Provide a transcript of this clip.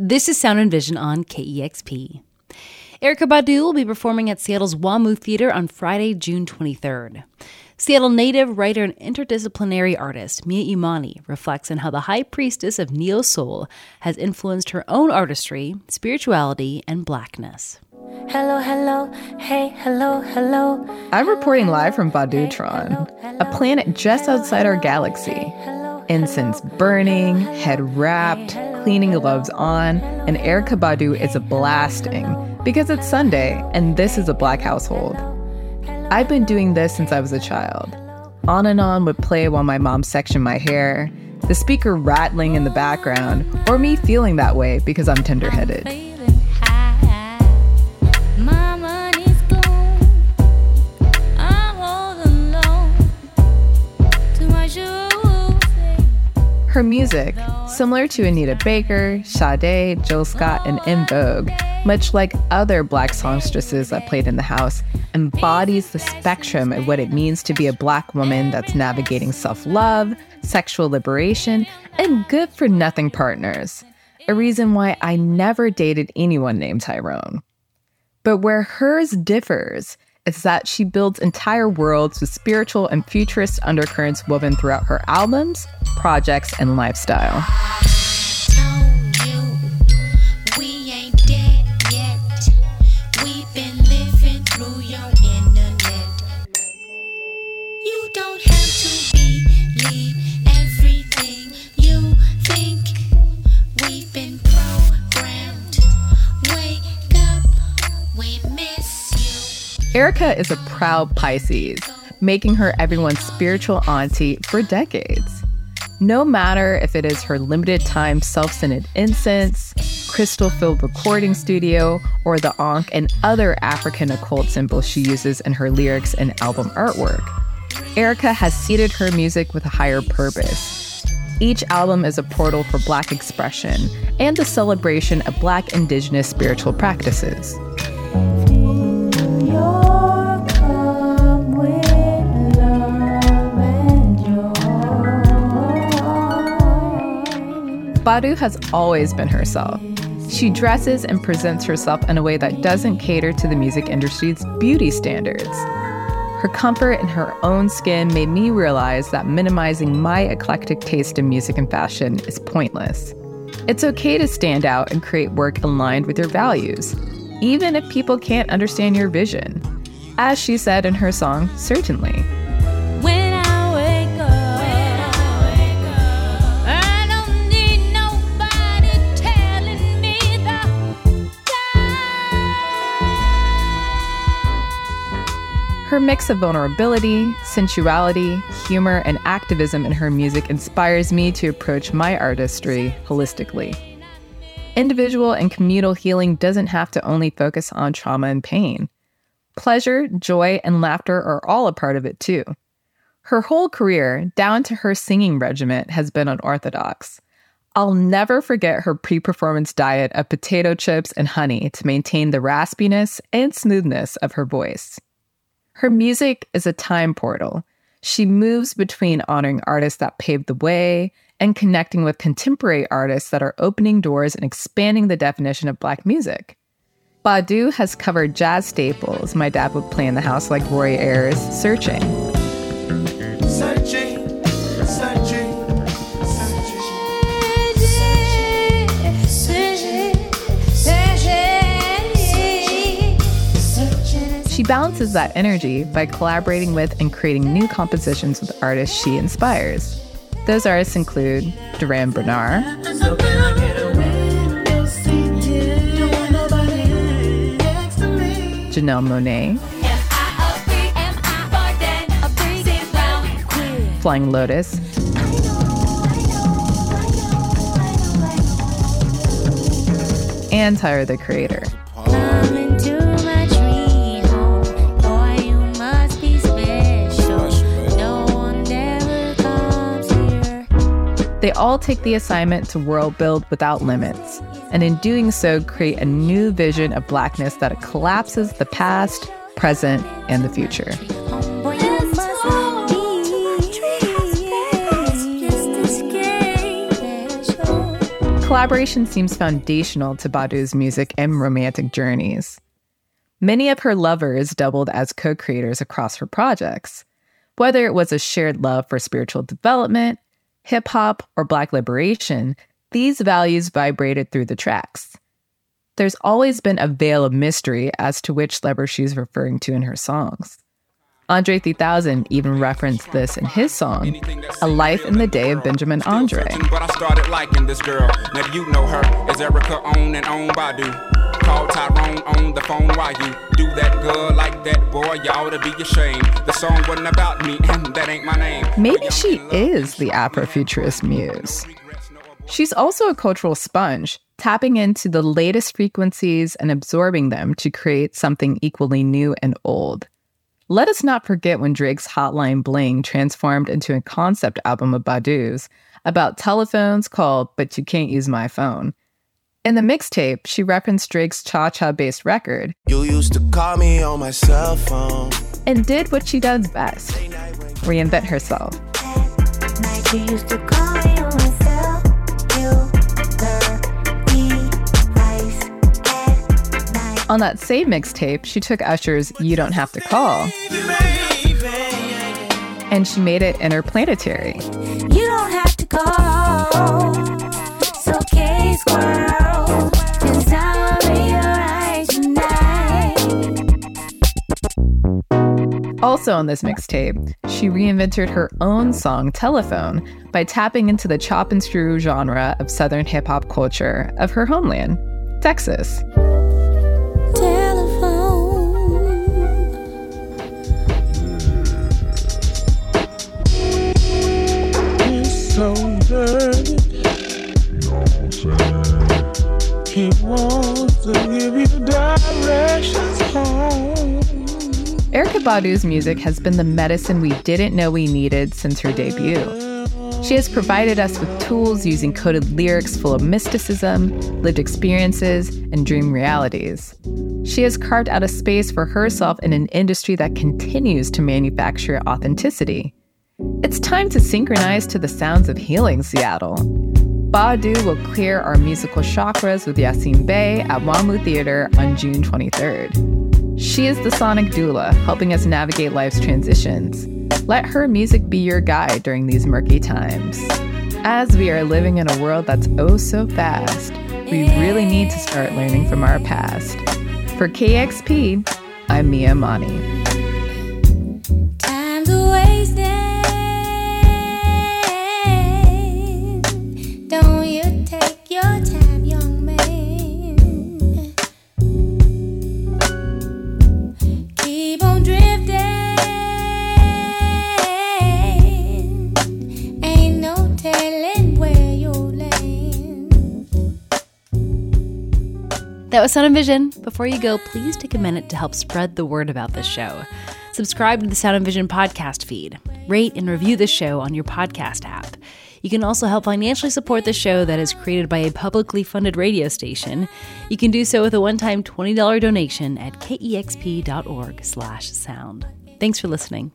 This is Sound and Vision on KEXP. Erykah Badu will be performing at Seattle's WAMU Theater on Friday, June 23rd. Seattle native, writer, and interdisciplinary artist Mia Imani reflects on how the high priestess of neo soul has influenced her own artistry, spirituality, and blackness. Hello, hello, hey, hello, hello. I'm reporting live from Badutron, a planet just outside our galaxy. Incense burning, head wrapped, cleaning gloves on, and Erykah Badu is a blasting because it's Sunday and this is a black household. I've been doing this since I was a child. On and on would play while my mom sectioned my hair, the speaker rattling in the background, or me feeling that way because I'm tenderheaded. Her music, similar to Anita Baker, Sade, Jill Scott, and En Vogue, much like other black songstresses that played in the house, embodies the spectrum of what it means to be a black woman that's navigating self love, sexual liberation, and good for nothing partners. A reason why I never dated anyone named Tyrone. But where hers differs is that she builds entire worlds with spiritual and futurist undercurrents woven throughout her albums, projects, and lifestyle. Erykah is a proud Pisces, making her everyone's spiritual auntie for decades. No matter if it is her limited time self scented incense, crystal filled recording studio, or the Ankh and other African occult symbols she uses in her lyrics and album artwork, Erykah has seeded her music with a higher purpose. Each album is a portal for Black expression and the celebration of Black Indigenous spiritual practices. Badu has always been herself. She dresses and presents herself in a way that doesn't cater to the music industry's beauty standards. Her comfort in her own skin made me realize that minimizing my eclectic taste in music and fashion is pointless. It's okay to stand out and create work aligned with your values, even if people can't understand your vision. As she said in her song, Certainly. Her mix of vulnerability, sensuality, humor, and activism in her music inspires me to approach my artistry holistically. Individual and communal healing doesn't have to only focus on trauma and pain. Pleasure, joy, and laughter are all a part of it too. Her whole career, down to her singing regiment, has been unorthodox. I'll never forget her pre performance diet of potato chips and honey to maintain the raspiness and smoothness of her voice. Her music is a time portal. She moves between honoring artists that paved the way and connecting with contemporary artists that are opening doors and expanding the definition of Black music. Badu has covered jazz staples my dad would play in the house, like Roy Ayers' Searching. She balances that energy by collaborating with and creating new compositions with artists she inspires. Those artists include Durand Bernarr, Janelle Monáe, Flying Lotus, and Tyler the Creator. They all take the assignment to world build without limits, and in doing so, create a new vision of Blackness that collapses the past, present, and the future. collaboration seems foundational to Badu's music and romantic journeys. Many of her lovers doubled as co creators across her projects, whether it was a shared love for spiritual development, hip hop, or Black liberation, these values vibrated through the tracks. There's always been a veil of mystery as to which lover she's referring to in her songs. Andre 3000 even referenced this in his song, A Life in the Day of Benjamin Andre. But I started liking this girl. Now you know her as Erykah on and on Badu. Call Tyrone on the phone while you do that girl like that boy. Ought to be ashamed. The song wasn't about me, and that ain't my name. Maybe she is the Afrofuturist muse. She's also a cultural sponge, tapping into the latest frequencies and absorbing them to create something equally new and old. Let us not forget when Drake's Hotline Bling transformed into a concept album of Badu's about telephones called But You Can't Use My Phone. In the mixtape, she referenced Drake's cha cha based record. You used to call me on my cell phone. And did what she does best reinvent herself. On that same mixtape, she took Usher's You Don't Have to Call and she made it interplanetary. You don't have to call. It's okay, squirrel. Also on this mixtape, she reinvented her own song Telephone by tapping into the chop and screw genre of Southern hip hop culture of her homeland, Texas. wants to give you directions home. Erykah Badu's music has been the medicine we didn't know we needed since her debut. She has provided us with tools using coded lyrics full of mysticism, lived experiences, and dream realities. She has carved out a space for herself in an industry that continues to manufacture authenticity. It's time to synchronize to the sounds of healing Seattle. Badu will clear our musical chakras with Yasiin Bey at WAMU Theater on June 23rd. She is the sonic doula, helping us navigate life's transitions. Let her music be your guide during these murky times. As we are living in a world that's oh so fast, we really need to start learning from our past. For KEXP, I'm Mia Imani. That was Sound and Vision. Before you go, please take a minute to help spread the word about this show. Subscribe to the Sound and Vision podcast feed. Rate and review the show on your podcast app. You can also help financially support the show that is created by a publicly funded radio station. You can do so with a one-time $20 donation at kexp.org/sound. Thanks for listening.